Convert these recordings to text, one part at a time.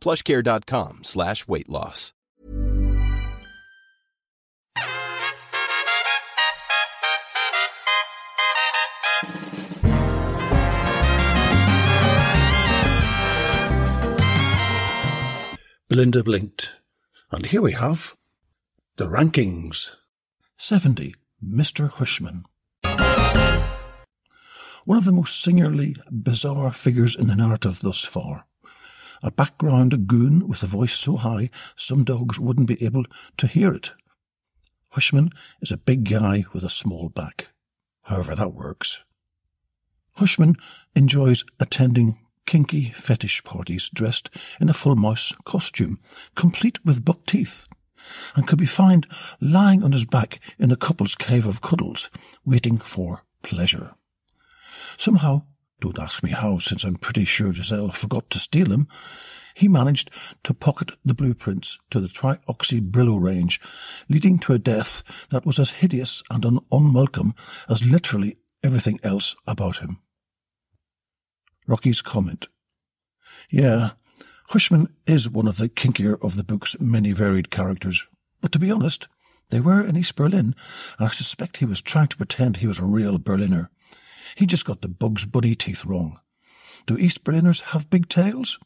plushcare.com slash weight loss. Belinda blinked. And here we have the rankings. 70. Mr. Hushman. One of the most singularly bizarre figures in the narrative thus far. A background goon with a voice so high some dogs wouldn't be able to hear it. Hushman is a big guy with a small back. However that works. Hushman enjoys attending kinky fetish parties dressed in a full mouse costume, complete with buck teeth, and could be found lying on his back in a couple's cave of cuddles, waiting for pleasure. Somehow, don't ask me how, since I'm pretty sure Giselle forgot to steal them, he managed to pocket the blueprints to the trioxybrillo range, leading to a death that was as hideous and un- unwelcome as literally everything else about him. Rocky's comment. Yeah, Hushman is one of the kinkier of the book's many varied characters. But to be honest, they were in East Berlin, and I suspect he was trying to pretend he was a real Berliner. He just got the Bugs Bunny teeth wrong. Do East Berliners have big tails?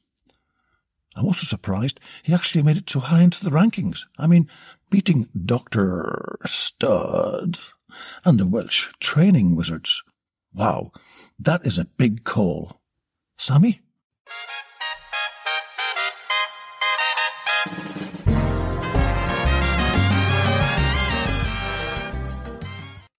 I'm also surprised he actually made it so high into the rankings. I mean, beating Dr. Stud and the Welsh training wizards. Wow, that is a big call. Sammy?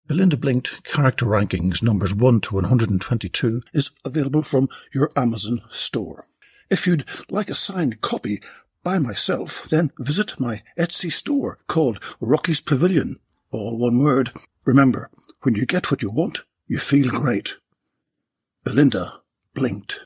Belinda Blinked Character Rankings numbers 1 to 122 is available from your Amazon store. If you'd like a signed copy by myself, then visit my Etsy store called Rocky's Pavilion. All one word. Remember, when you get what you want, you feel great. Belinda blinked.